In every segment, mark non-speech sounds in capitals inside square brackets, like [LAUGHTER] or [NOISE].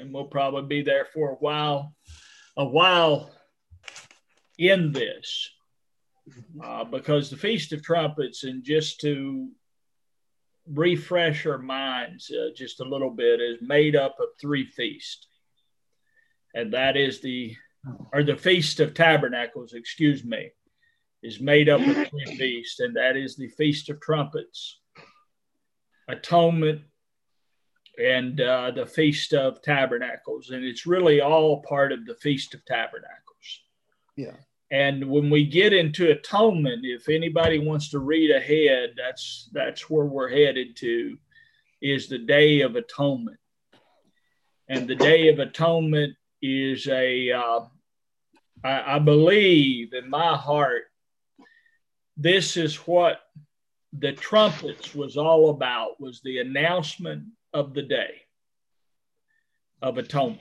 and we'll probably be there for a while, a while in this, uh, because the Feast of Trumpets, and just to refresh our minds uh, just a little bit, is made up of three feasts, and that is the or the Feast of Tabernacles, excuse me, is made up of three feasts, and that is the Feast of Trumpets, Atonement, and uh, the Feast of Tabernacles. And it's really all part of the Feast of Tabernacles. Yeah. And when we get into atonement, if anybody wants to read ahead, that's that's where we're headed to, is the Day of Atonement. And the Day of Atonement is a, uh, I, I believe in my heart, this is what the trumpets was all about was the announcement of the day of atonement.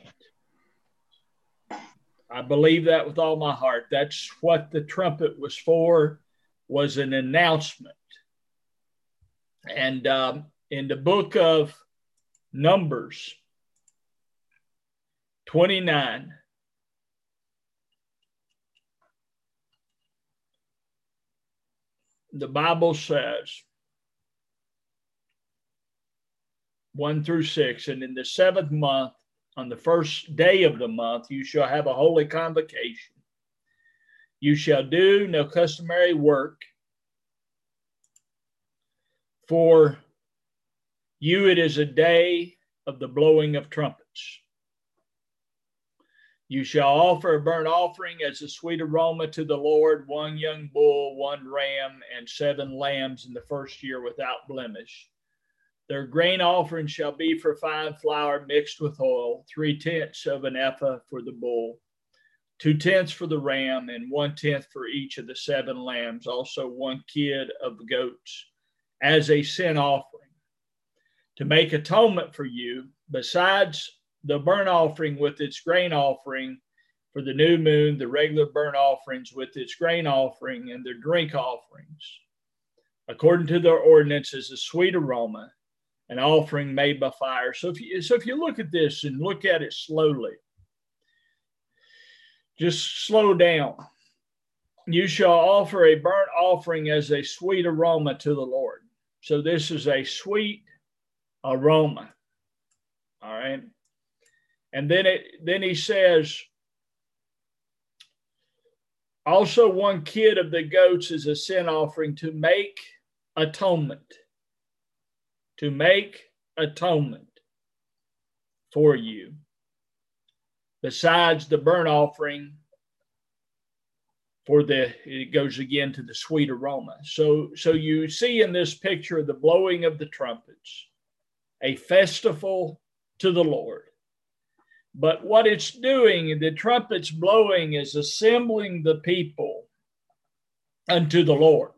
I believe that with all my heart. That's what the trumpet was for was an announcement. And um, in the book of numbers 29 the Bible says, 1 through 6, and in the seventh month, on the first day of the month, you shall have a holy convocation. You shall do no customary work. For you, it is a day of the blowing of trumpets. You shall offer a burnt offering as a sweet aroma to the Lord one young bull, one ram, and seven lambs in the first year without blemish. Their grain offering shall be for fine flour mixed with oil, three tenths of an ephah for the bull, two tenths for the ram, and one tenth for each of the seven lambs, also one kid of goats, as a sin offering. To make atonement for you, besides the burnt offering with its grain offering for the new moon, the regular burnt offerings with its grain offering and their drink offerings, according to their ordinances, a sweet aroma, an offering made by fire. So if you so if you look at this and look at it slowly, just slow down. You shall offer a burnt offering as a sweet aroma to the Lord. So this is a sweet aroma. All right. And then it then he says, also one kid of the goats is a sin offering to make atonement. To make atonement for you. Besides the burnt offering for the it goes again to the sweet aroma. So so you see in this picture the blowing of the trumpets, a festival to the Lord but what it's doing, the trumpets blowing, is assembling the people unto the Lord.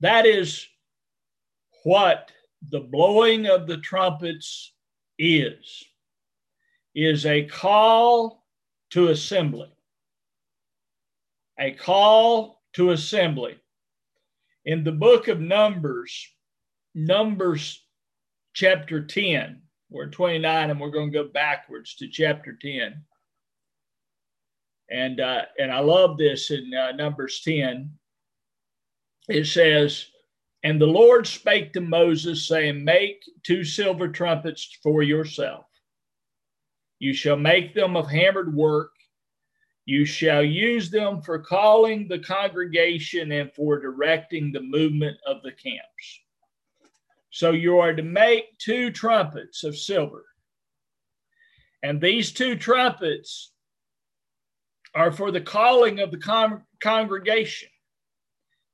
That is what the blowing of the trumpets is is a call to assembly a call to assembly in the book of numbers numbers chapter 10 we're 29 and we're going to go backwards to chapter 10. And, uh, and I love this in uh, Numbers 10. It says, And the Lord spake to Moses, saying, Make two silver trumpets for yourself. You shall make them of hammered work. You shall use them for calling the congregation and for directing the movement of the camps. So you are to make two trumpets of silver. And these two trumpets are for the calling of the con- congregation.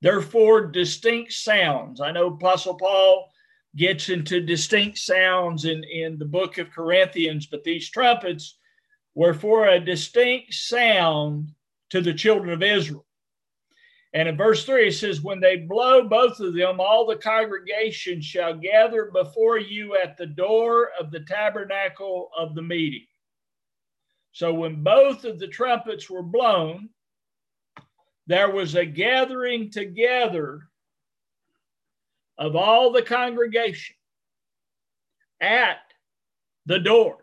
They're for distinct sounds. I know Apostle Paul gets into distinct sounds in, in the book of Corinthians, but these trumpets were for a distinct sound to the children of Israel. And in verse 3, it says, When they blow both of them, all the congregation shall gather before you at the door of the tabernacle of the meeting. So when both of the trumpets were blown, there was a gathering together of all the congregation at the door.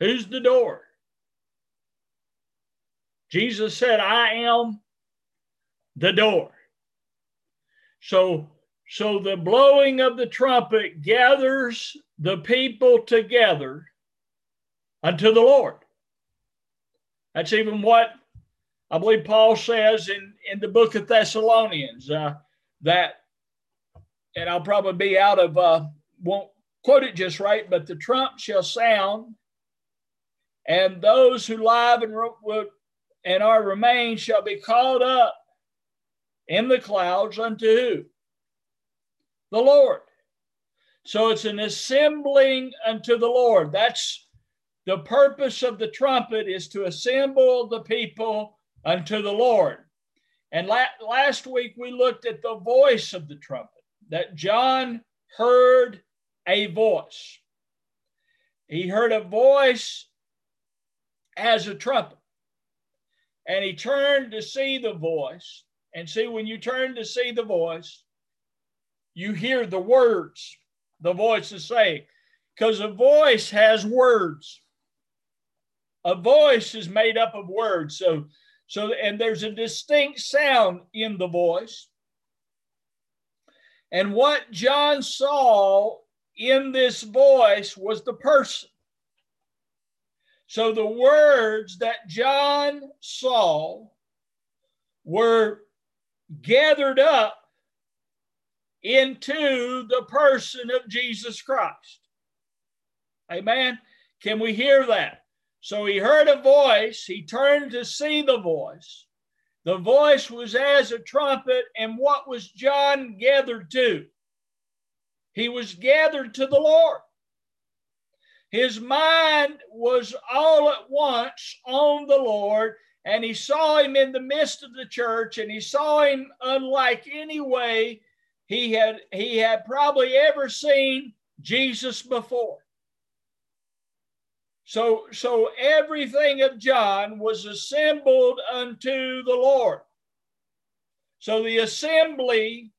Who's the door? Jesus said, I am the door. So, so the blowing of the trumpet gathers the people together unto the Lord. That's even what I believe Paul says in, in the book of Thessalonians uh, that, and I'll probably be out of, uh, won't quote it just right, but the trump shall sound, and those who live and, and are remain shall be called up in the clouds unto who? The Lord. So it's an assembling unto the Lord. That's the purpose of the trumpet is to assemble the people unto the Lord. And la- last week we looked at the voice of the trumpet, that John heard a voice. He heard a voice as a trumpet. And he turned to see the voice. And see, when you turn to see the voice, you hear the words the voice is saying, because a voice has words. A voice is made up of words. So, so, and there's a distinct sound in the voice. And what John saw in this voice was the person. So the words that John saw were gathered up into the person of Jesus Christ. Amen. Can we hear that? So he heard a voice, he turned to see the voice. The voice was as a trumpet, and what was John gathered to? He was gathered to the Lord. His mind was all at once on the Lord, and he saw him in the midst of the church, and he saw him unlike any way he had he had probably ever seen Jesus before. So so everything of John was assembled unto the Lord. So the assembly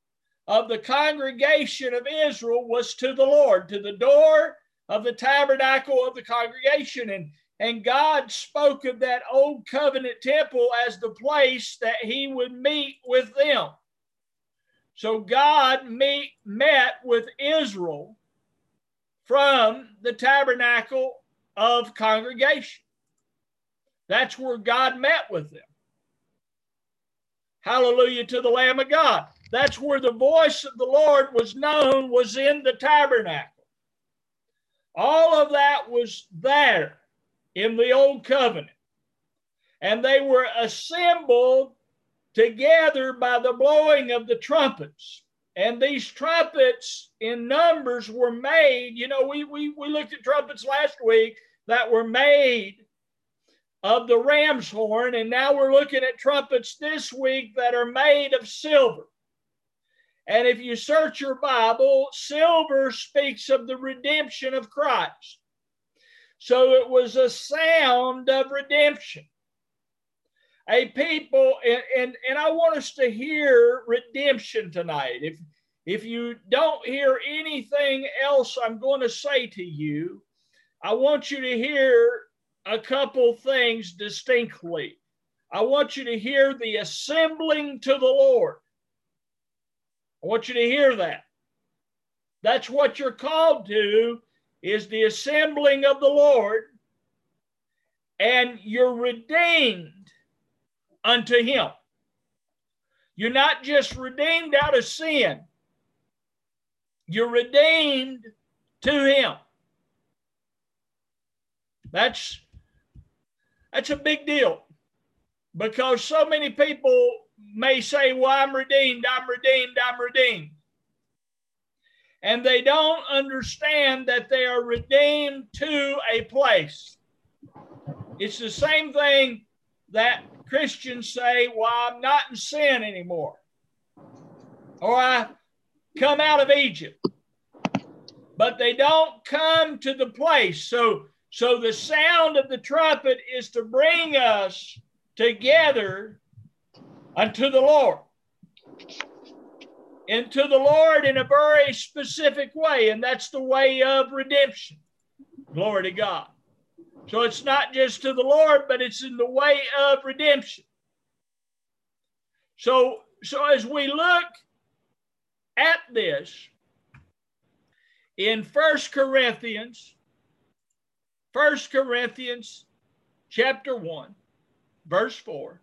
of the congregation of Israel was to the Lord, to the door of the tabernacle of the congregation. And, and God spoke of that old covenant temple as the place that he would meet with them. So God meet, met with Israel from the tabernacle of congregation. That's where God met with them. Hallelujah to the Lamb of God. That's where the voice of the Lord was known, was in the tabernacle. All of that was there in the old covenant. And they were assembled together by the blowing of the trumpets. And these trumpets in numbers were made. You know, we, we, we looked at trumpets last week that were made of the ram's horn. And now we're looking at trumpets this week that are made of silver. And if you search your Bible, silver speaks of the redemption of Christ. So it was a sound of redemption a people, and, and, and I want us to hear redemption tonight. If, if you don't hear anything else I'm going to say to you, I want you to hear a couple things distinctly. I want you to hear the assembling to the Lord. I want you to hear that. That's what you're called to is the assembling of the Lord and you're redeemed unto him. You're not just redeemed out of sin, you're redeemed to him. That's that's a big deal because so many people may say, Well, I'm redeemed, I'm redeemed, I'm redeemed. And they don't understand that they are redeemed to a place. It's the same thing that Christians say, Well, I'm not in sin anymore, or I come out of Egypt. But they don't come to the place. So, so the sound of the trumpet is to bring us together unto the Lord. Into the Lord in a very specific way, and that's the way of redemption. Glory to God. So it's not just to the Lord, but it's in the way of redemption. So, so as we look at this in First Corinthians, First Corinthians chapter 1, verse 4.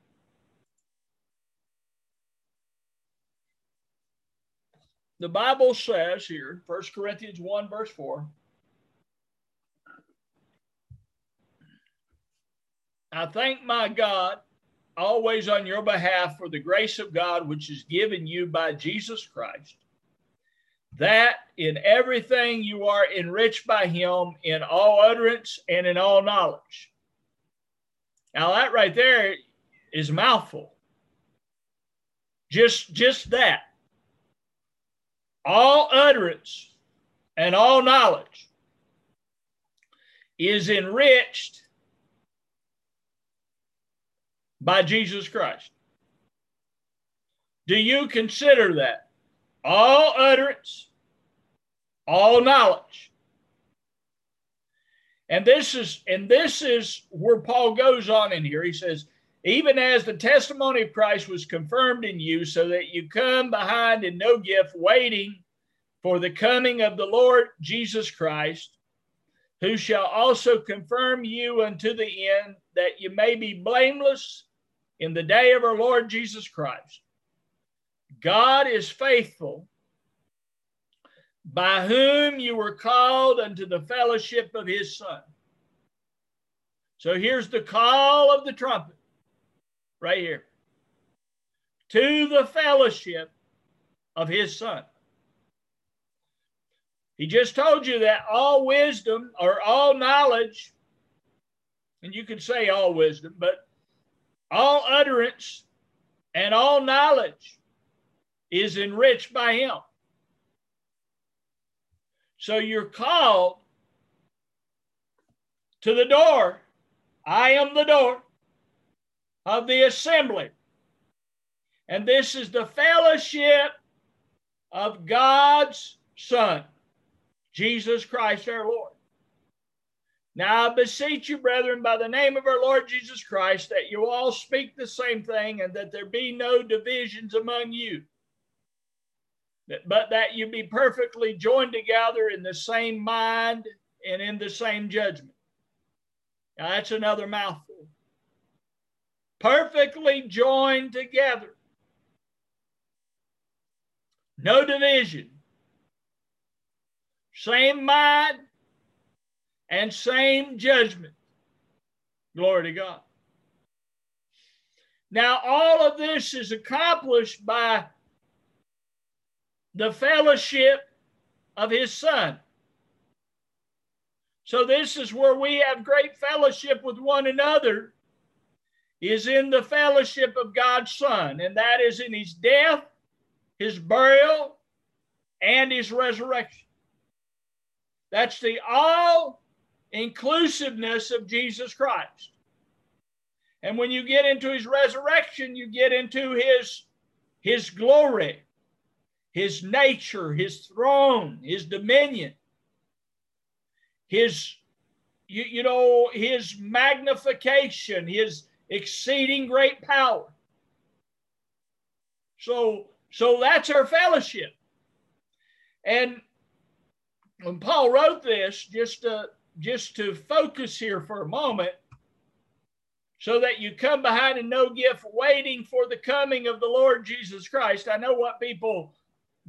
The Bible says here, First Corinthians 1, verse 4. I thank my God always on your behalf for the grace of God which is given you by Jesus Christ, that in everything you are enriched by him in all utterance and in all knowledge. Now that right there is mouthful. Just just that. All utterance and all knowledge is enriched by Jesus Christ. Do you consider that? All utterance, all knowledge. And this is and this is where Paul goes on in here. He says, even as the testimony of Christ was confirmed in you, so that you come behind in no gift, waiting for the coming of the Lord Jesus Christ, who shall also confirm you unto the end, that you may be blameless in the day of our Lord Jesus Christ. God is faithful, by whom you were called unto the fellowship of his Son. So here's the call of the trumpet right here to the fellowship of his Son. He just told you that all wisdom or all knowledge, and you could say all wisdom, but all utterance and all knowledge is enriched by him. So you're called to the door. I am the door of the assembly. And this is the fellowship of God's Son, Jesus Christ our Lord. Now I beseech you, brethren, by the name of our Lord Jesus Christ, that you all speak the same thing and that there be no divisions among you, but that you be perfectly joined together in the same mind and in the same judgment. Now that's another mouthful. Perfectly joined together. No division. Same mind, and same judgment. Glory to God. Now, all of this is accomplished by the fellowship of his Son. So, this is where we have great fellowship with one another, is in the fellowship of God's Son, and that is in his death, his burial, and his resurrection. That's the all inclusiveness of Jesus Christ. And when you get into his resurrection, you get into his, his glory, his nature, his throne, his dominion, his, you, you know, his magnification, his exceeding great power. So, so that's our fellowship. And when Paul wrote this, just uh, just to focus here for a moment so that you come behind in no gift waiting for the coming of the Lord Jesus Christ. I know what people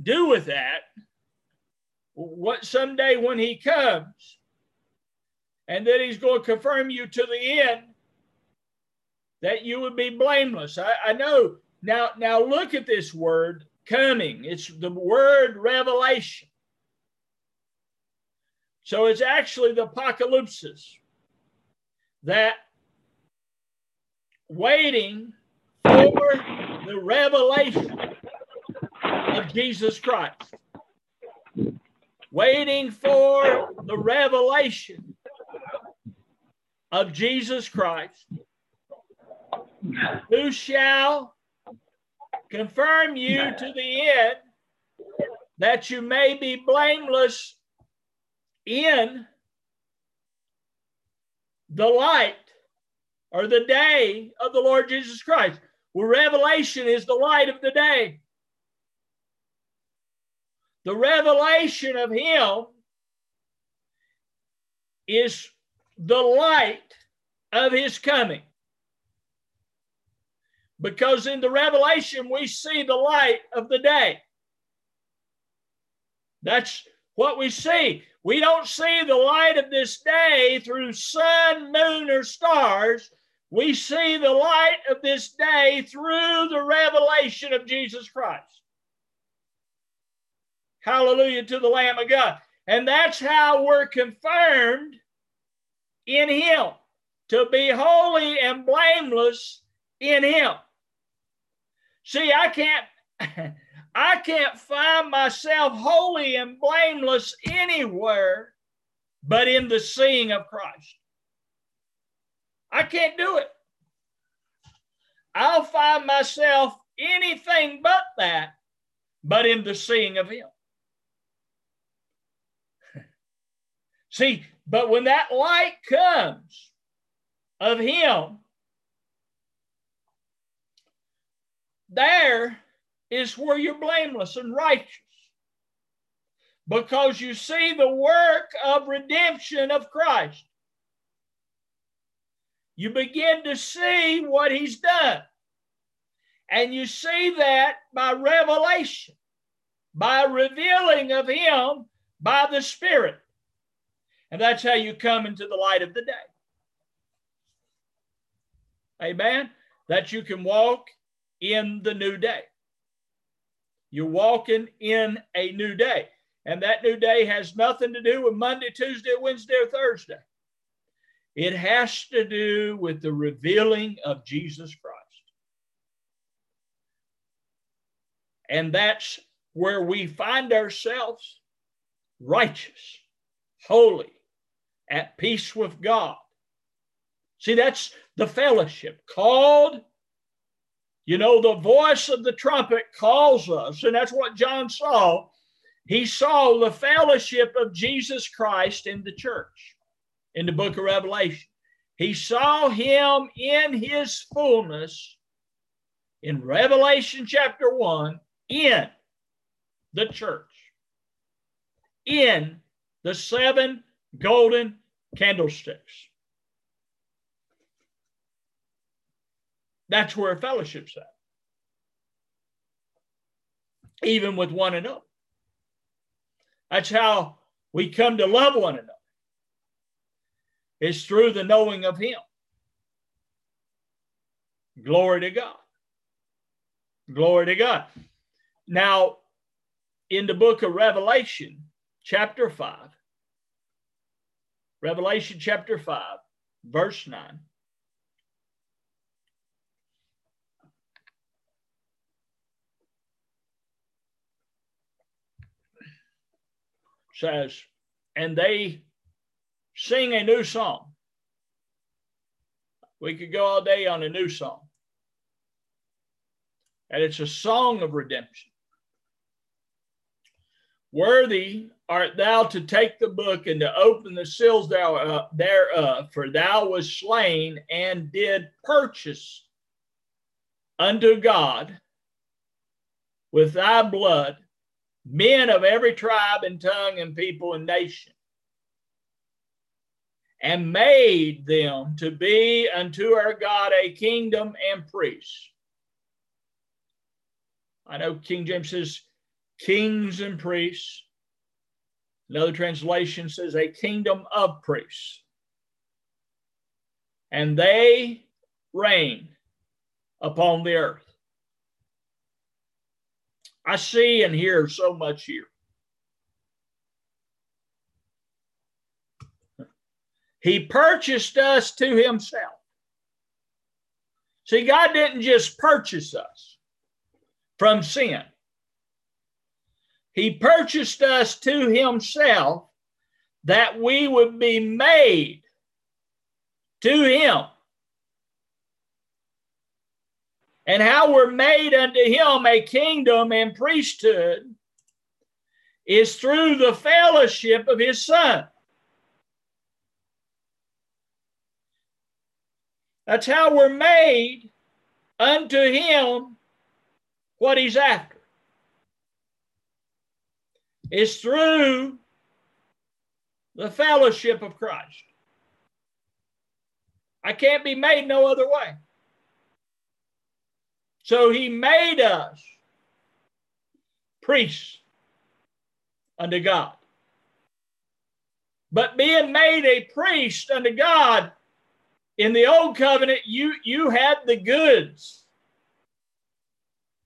do with that. What someday when he comes, and then he's going to confirm you to the end that you would be blameless. I, I know. Now, now look at this word coming. It's the word revelation. So it's actually the apocalypse that waiting for the revelation of Jesus Christ. Waiting for the revelation of Jesus Christ, who shall confirm you to the end that you may be blameless in the light or the day of the Lord Jesus Christ. where revelation is the light of the day. The revelation of Him is the light of His coming. Because in the revelation, we see the light of the day. That's what we see. We don't see the light of this day through sun, moon, or stars. We see the light of this day through the revelation of Jesus Christ. Hallelujah to the Lamb of God. And that's how we're confirmed in Him to be holy and blameless in Him. See, I can't. [LAUGHS] I can't find myself holy and blameless anywhere but in the seeing of Christ. I can't do it. I'll find myself anything but that, but in the seeing of Him. [LAUGHS] See, but when that light comes of Him, there is where you're blameless and righteous because you see the work of redemption of Christ. You begin to see what he's done. And you see that by revelation, by revealing of him by the Spirit. And that's how you come into the light of the day. Amen. That you can walk in the new day. You're walking in a new day. And that new day has nothing to do with Monday, Tuesday, Wednesday, or Thursday. It has to do with the revealing of Jesus Christ. And that's where we find ourselves righteous, holy, at peace with God. See, that's the fellowship called you know, the voice of the trumpet calls us, and that's what John saw. He saw the fellowship of Jesus Christ in the church in the book of Revelation. He saw him in his fullness in Revelation chapter 1 in the church, in the seven golden candlesticks. That's where fellowship's at. Even with one another. That's how we come to love one another. It's through the knowing of Him. Glory to God. Glory to God. Now, in the book of Revelation, chapter 5, Revelation chapter 5, verse 9. Says, and they sing a new song. We could go all day on a new song. And it's a song of redemption. Worthy art thou to take the book and to open the seals uh, thereof, for thou was slain and did purchase unto God with thy blood men of every tribe and tongue and people and nation, and made them to be unto our God a kingdom and priests. I know King James says kings and priests. Another translation says a kingdom of priests. And they reign upon the earth. I see and hear so much here. He purchased us to himself. See, God didn't just purchase us from sin, He purchased us to Himself that we would be made to Him and how we're made unto him a kingdom and priesthood is through the fellowship of his son. That's how we're made unto him what he's after. It's through the fellowship of Christ. I can't be made no other way. So he made us priests unto God. But being made a priest unto God in the old covenant, you, you had the goods.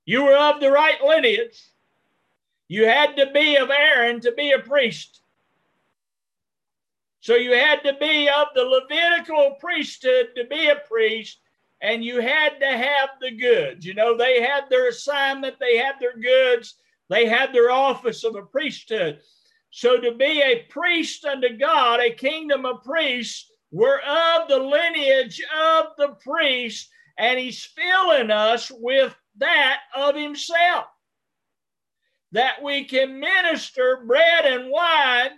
You were of the right lineage. You had to be of Aaron to be a priest. So you had to be of the Levitical priesthood to be a priest, and you had to have the goods. You know, they had their assignment, they had their goods, they had their office of a priesthood. So to be a priest unto God, a kingdom of priests, we're of the lineage of the priest, and he's filling us with that of himself. That we can minister bread and wine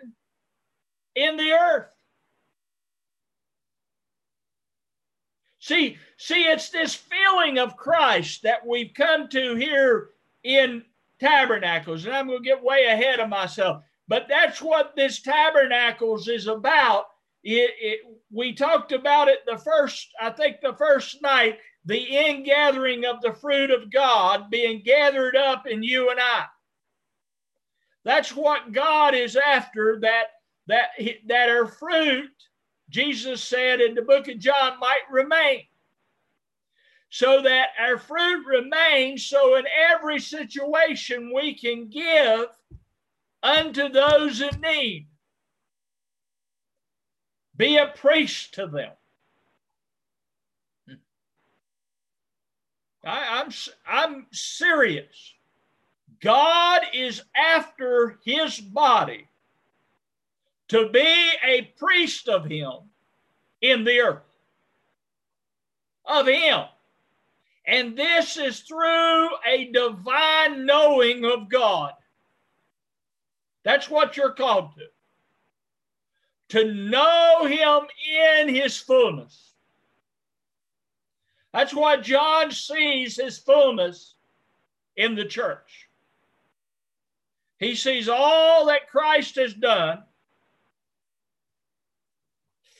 in the earth. See, see, it's this feeling of Christ that we've come to here in tabernacles, and I'm going to get way ahead of myself. But that's what this tabernacles is about. It, it, we talked about it the first, I think, the first night, the ingathering of the fruit of God being gathered up in you and I. That's what God is after. That that that our fruit, Jesus said in the book of John, might remain so that our fruit remains, so in every situation we can give unto those in need. Be a priest to them. Hmm. I, I'm, I'm serious. God is after his body to be a priest of him in the earth. Of him. And this is through a divine knowing of God. That's what you're called to. To know Him in His fullness. That's why John sees His fullness in the church. He sees all that Christ has done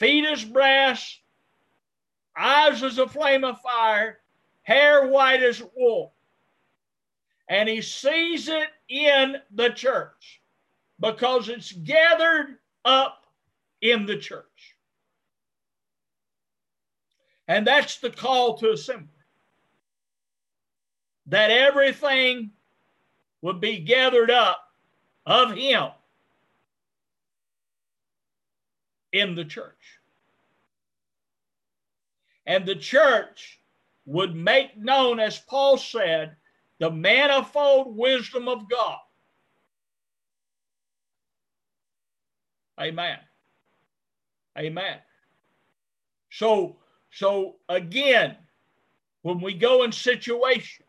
feet as brass, eyes as a flame of fire, hair white as wool. And he sees it in the church because it's gathered up in the church. And that's the call to assembly. That everything would be gathered up of him in the church. And the church would make known, as Paul said, the manifold wisdom of God. Amen. Amen. So, so again, when we go in situations,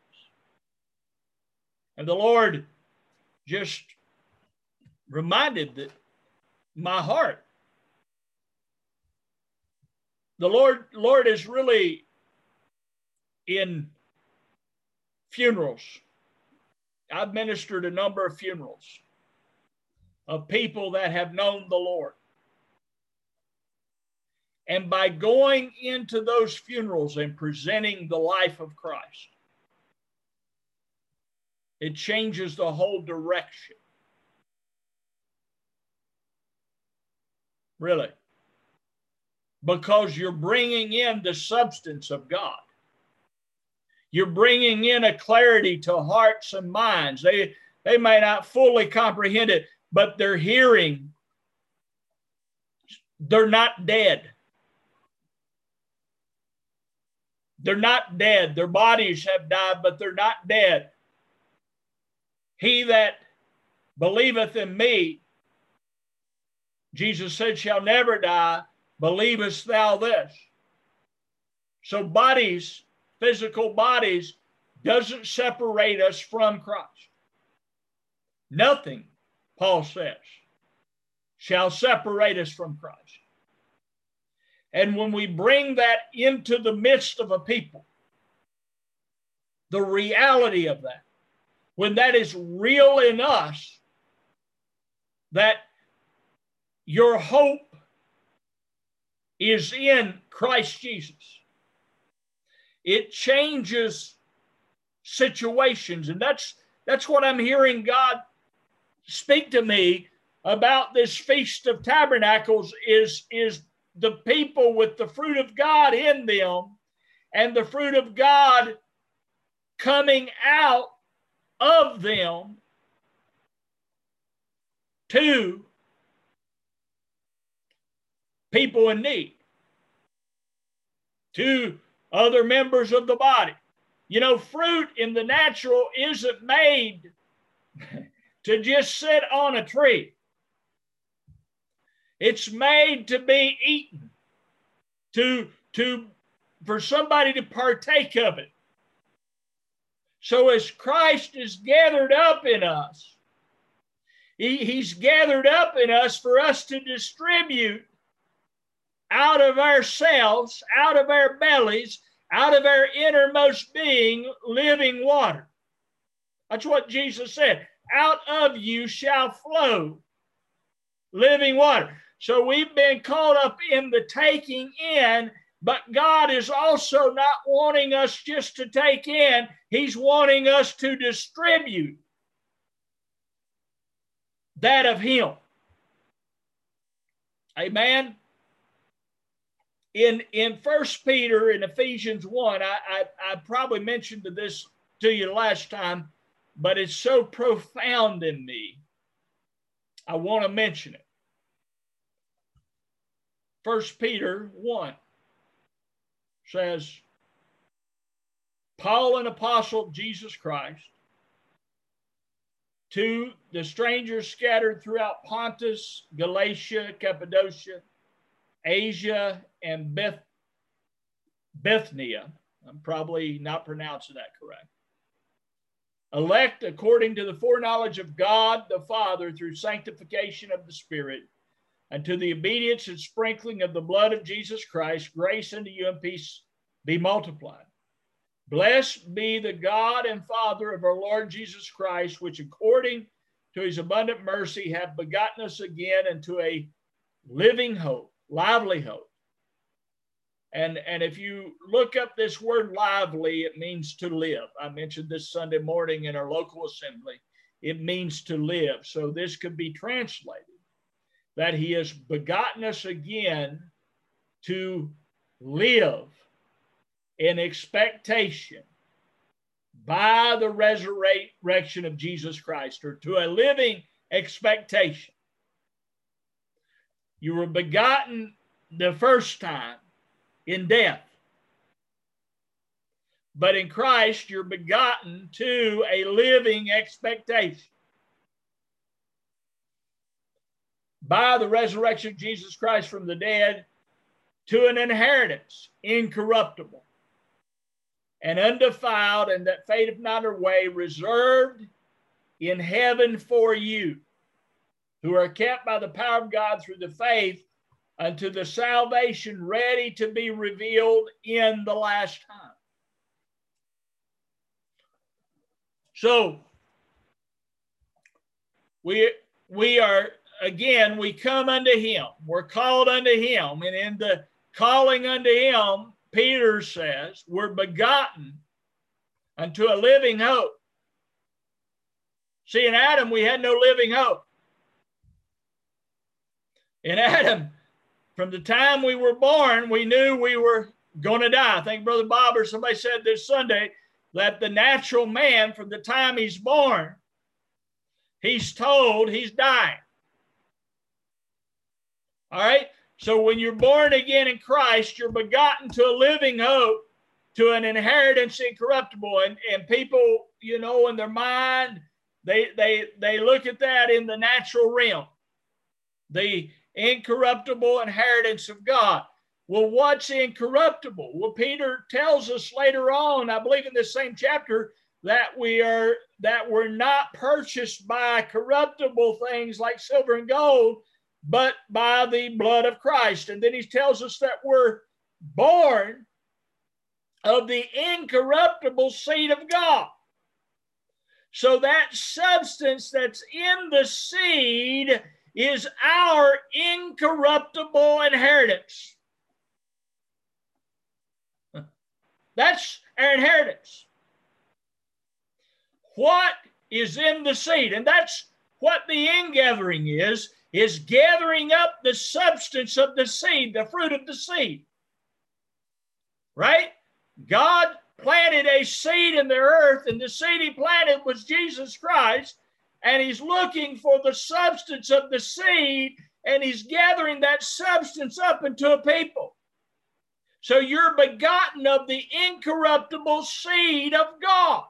and the Lord just reminded that my heart, the Lord, Lord is really in funerals. I've ministered a number of funerals of people that have known the Lord. And by going into those funerals and presenting the life of Christ, it changes the whole direction. Really. Because you're bringing in the substance of God. You're bringing in a clarity to hearts and minds. They, they may not fully comprehend it, but they're hearing. They're not dead. They're not dead. Their bodies have died, but they're not dead. He that believeth in me, Jesus said, shall never die. Believest thou this? So bodies physical bodies doesn't separate us from Christ. Nothing, Paul says, shall separate us from Christ. And when we bring that into the midst of a people, the reality of that, when that is real in us, that your hope is in Christ Jesus. It changes situations. And that's that's what I'm hearing God speak to me about this feast of tabernacles is is the people with the fruit of God in them and the fruit of God coming out of them to people in need, to other members of the body. You know, fruit in the natural isn't made [LAUGHS] to just sit on a tree. It's made to be eaten, to, to, for somebody to partake of it. So as Christ is gathered up in us, he, he's gathered up in us for us to distribute out of ourselves, out of our bellies, out of our innermost being, living water. That's what Jesus said. Out of you shall flow living water. So we've been caught up in the taking in, but God is also not wanting us just to take in, He's wanting us to distribute that of Him. Amen. In in First Peter and Ephesians 1, I, I, I probably mentioned this to you last time, but it's so profound in me. I want to mention it. First Peter 1 says, Paul, an apostle of Jesus Christ, to the strangers scattered throughout Pontus, Galatia, Cappadocia, Asia, and Beth, Bithynia. I'm probably not pronouncing that correct. Elect according to the foreknowledge of God the Father through sanctification of the Spirit and to the obedience and sprinkling of the blood of Jesus Christ, grace unto you and peace be multiplied. Blessed be the God and Father of our Lord Jesus Christ, which according to his abundant mercy hath begotten us again into a living hope, lively hope. And, and if you look up this word lively, it means to live. I mentioned this Sunday morning in our local assembly. It means to live. So this could be translated that he has begotten us again to live in expectation by the resurrection of Jesus Christ, or to a living expectation. You were begotten the first time in death. But in Christ, you're begotten to a living expectation. by the resurrection of Jesus Christ from the dead to an inheritance incorruptible and undefiled, and that fadeth not away, reserved in heaven for you, who are kept by the power of God through the faith unto the salvation ready to be revealed in the last time. So we we are again, we come unto him. We're called unto him. And in the calling unto him, Peter says, we're begotten unto a living hope. See, in Adam, we had no living hope. In Adam, from the time we were born, we knew we were going to die. I think Brother Bob or somebody said this Sunday that the natural man, from the time he's born, he's told he's dying. All right. So when you're born again in Christ, you're begotten to a living hope, to an inheritance incorruptible. And, and people, you know, in their mind, they they they look at that in the natural realm, the incorruptible inheritance of God. Well, what's incorruptible? Well, Peter tells us later on, I believe in this same chapter, that we are that we're not purchased by corruptible things like silver and gold, but by the blood of Christ. And then he tells us that we're born of the incorruptible seed of God. So that substance that's in the seed is our incorruptible inheritance. That's our inheritance. What is in the seed? And that's what the ingathering is, is gathering up the substance of the seed, the fruit of the seed. Right? God planted a seed in the earth, and the seed he planted was Jesus Christ. And he's looking for the substance of the seed, and he's gathering that substance up into a people. So you're begotten of the incorruptible seed of God.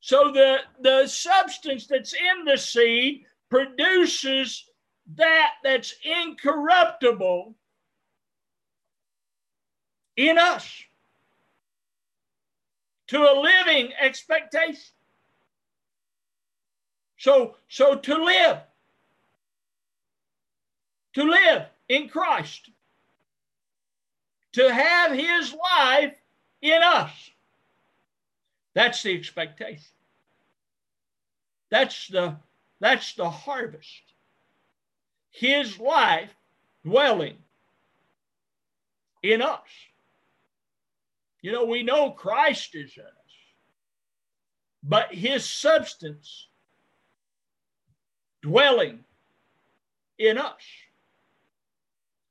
So the, the substance that's in the seed produces that that's incorruptible in us to a living expectation. So, so to live, to live in Christ, to have his life in us. That's the expectation. That's the, that's the harvest. His life dwelling in us. You know, we know Christ is in us, but his substance dwelling in us.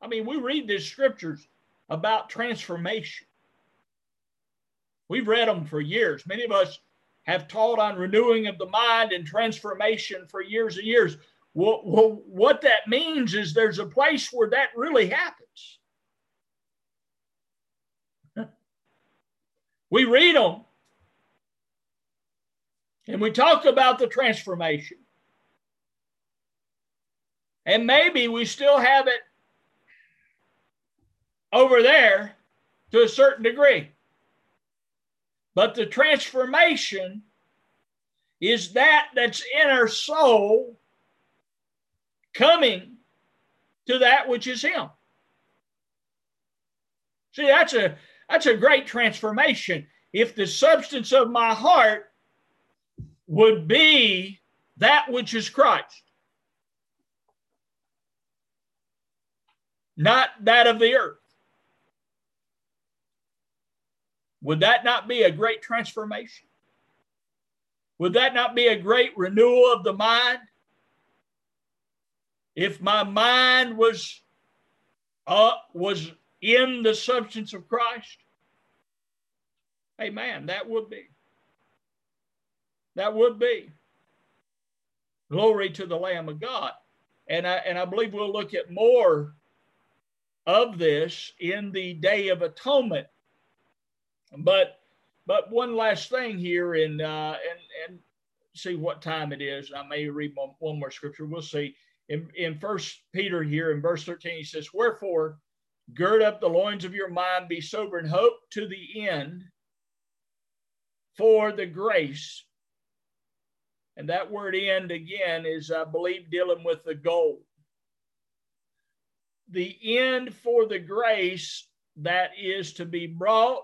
I mean, we read these scriptures about transformation. We've read them for years. Many of us have taught on renewing of the mind and transformation for years and years. Well, well, what that means is there's a place where that really happens. [LAUGHS] We read them and we talk about the transformation. And maybe we still have it over there to a certain degree. But the transformation is that that's in our soul coming to that which is Him. See, that's a that's a great transformation. If the substance of my heart would be that which is Christ, not that of the earth. Would that not be a great transformation? Would that not be a great renewal of the mind? If my mind was uh, was in the substance of Christ, amen, that would be. That would be. Glory to the Lamb of God. And I, and I believe we'll look at more of this in the Day of Atonement but but one last thing here, and uh, and and see what time it is. I may read one, one more scripture. We'll see. In in First Peter here in verse thirteen, he says, "Wherefore, gird up the loins of your mind, be sober, and hope to the end for the grace." And that word "end" again is, I believe, dealing with the goal. The end for the grace that is to be brought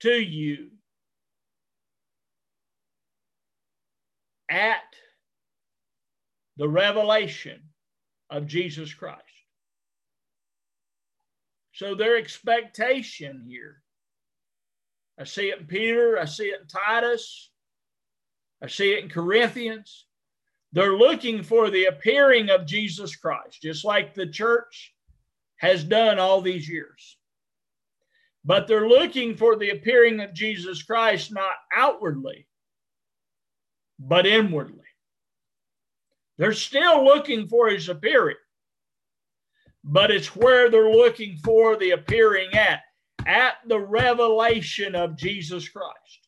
to you at the revelation of Jesus Christ. So their expectation here, I see it in Peter, I see it in Titus, I see it in Corinthians. They're looking for the appearing of Jesus Christ, just like the church has done all these years. But they're looking for the appearing of Jesus Christ not outwardly, but inwardly. They're still looking for his appearing, but it's where they're looking for the appearing at, at the revelation of Jesus Christ.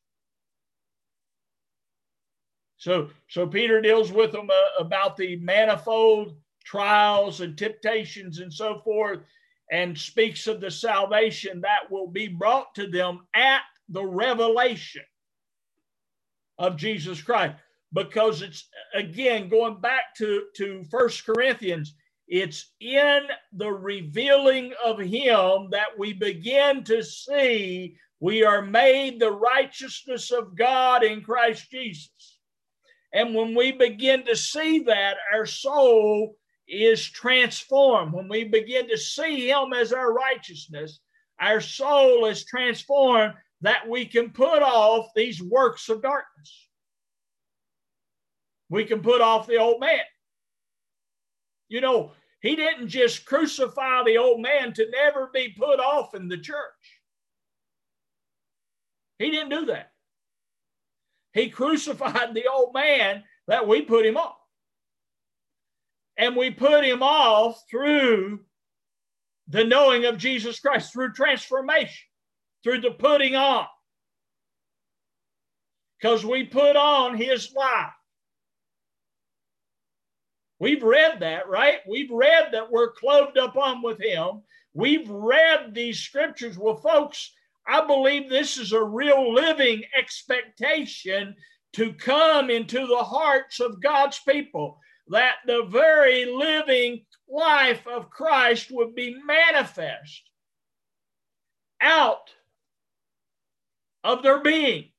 So, so Peter deals with them uh, about the manifold trials and temptations and so forth and speaks of the salvation that will be brought to them at the revelation of Jesus Christ. Because it's again going back to, to First Corinthians, It's in the revealing of Him that we begin to see we are made the righteousness of God in Christ Jesus. And when we begin to see that, our soul is transformed. When we begin to see Him as our righteousness, our soul is transformed that we can put off these works of darkness. We can put off the old man. You know, He didn't just crucify the old man to never be put off in the church. He didn't do that. He crucified the old man that we put him off. And we put him off through the knowing of Jesus Christ, through transformation, through the putting on. Because we put on his life. We've read that, right? We've read that we're clothed upon with him. We've read these scriptures. Well, folks, I believe this is a real living expectation to come into the hearts of God's people, that the very living life of Christ would be manifest out of their being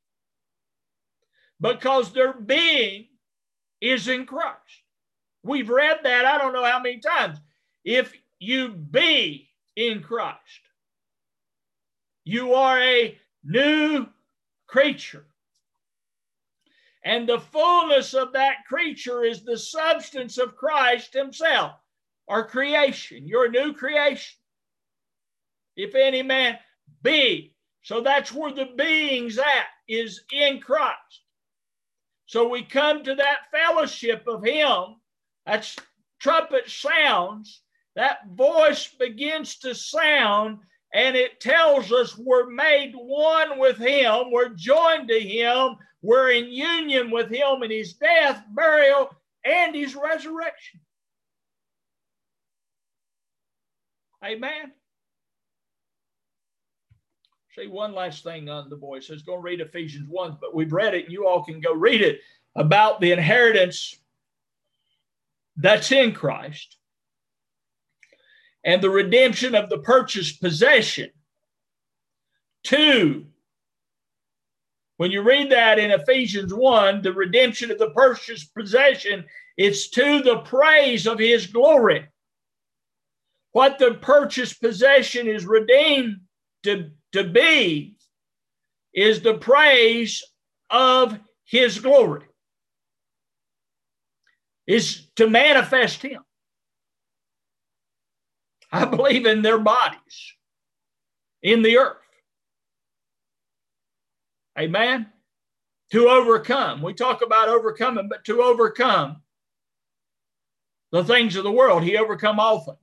because their being is in Christ. We've read that I don't know how many times. If you be in Christ, you are a new creature. And the fullness of that creature is the substance of Christ Himself, our creation, your new creation. If any man be. So that's where the being's at, is in Christ. So we come to that fellowship of Him. That's trumpet sounds. That voice begins to sound and it tells us we're made one with him, we're joined to him, we're in union with him in his death, burial, and his resurrection. Amen. See, one last thing on the boy says, go read Ephesians 1, but we've read it, and you all can go read it about the inheritance that's in Christ and the redemption of the purchased possession. Two, when you read that in Ephesians 1, the redemption of the purchased possession, it's to the praise of his glory. What the purchased possession is redeemed to, to be is the praise of his glory, is to manifest him. I believe in their bodies in the earth. Amen. To overcome. We talk about overcoming, but to overcome the things of the world, he overcome all things.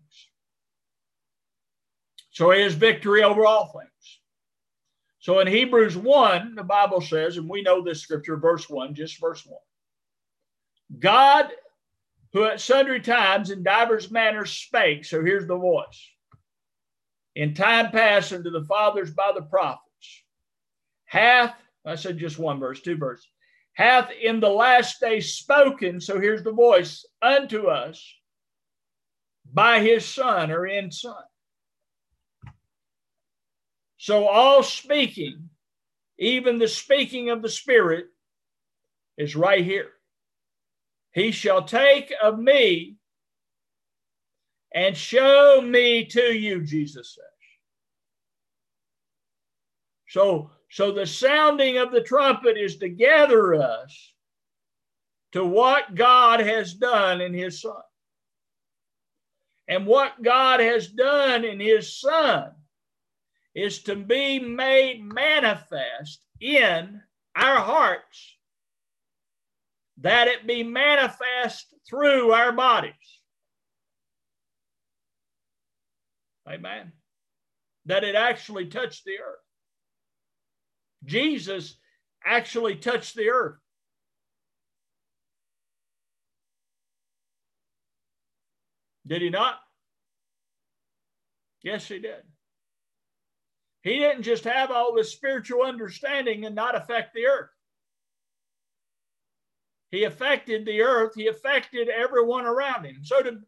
So he has victory over all things. So in Hebrews 1, the Bible says, and we know this scripture, verse 1, just verse 1. God who at sundry times in divers manners spake. So here's the voice. In time past unto the fathers by the prophets, hath, I said just one verse, two verses, hath in the last day spoken. So here's the voice unto us by his son or in son. So all speaking, even the speaking of the Spirit, is right here. He shall take of me and show me to you, Jesus says. So, so the sounding of the trumpet is to gather us to what God has done in his son. And what God has done in his son is to be made manifest in our hearts that it be manifest through our bodies. Amen. That it actually touched the earth. Jesus actually touched the earth. Did he not? Yes, he did. He didn't just have all this spiritual understanding and not affect the earth. He affected the earth, he affected everyone around him. So to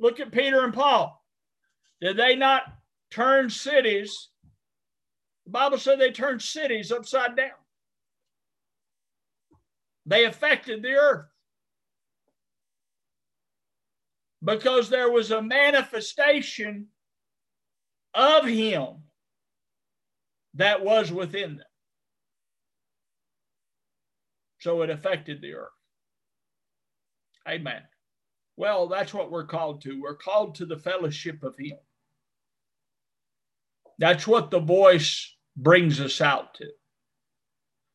Look at Peter and Paul. Did they not turn cities? The Bible said they turned cities upside down. They affected the earth because there was a manifestation of Him that was within them. So it affected the earth. Amen. Well, that's what we're called to. We're called to the fellowship of Him. That's what the voice brings us out to,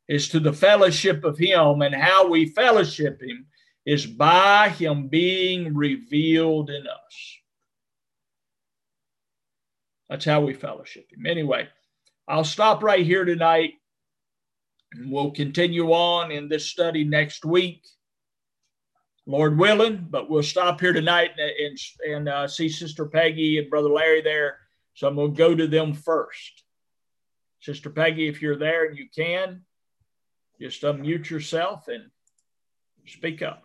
is to the fellowship of Him and how we fellowship Him is by Him being revealed in us. That's how we fellowship Him. Anyway, I'll stop right here tonight we'll continue on in this study next week. Lord willing, but we'll stop here tonight and, and uh, see Sister Peggy and Brother Larry there. So I'm going to go to them first. Sister Peggy, if you're there and you can, just unmute yourself and speak up.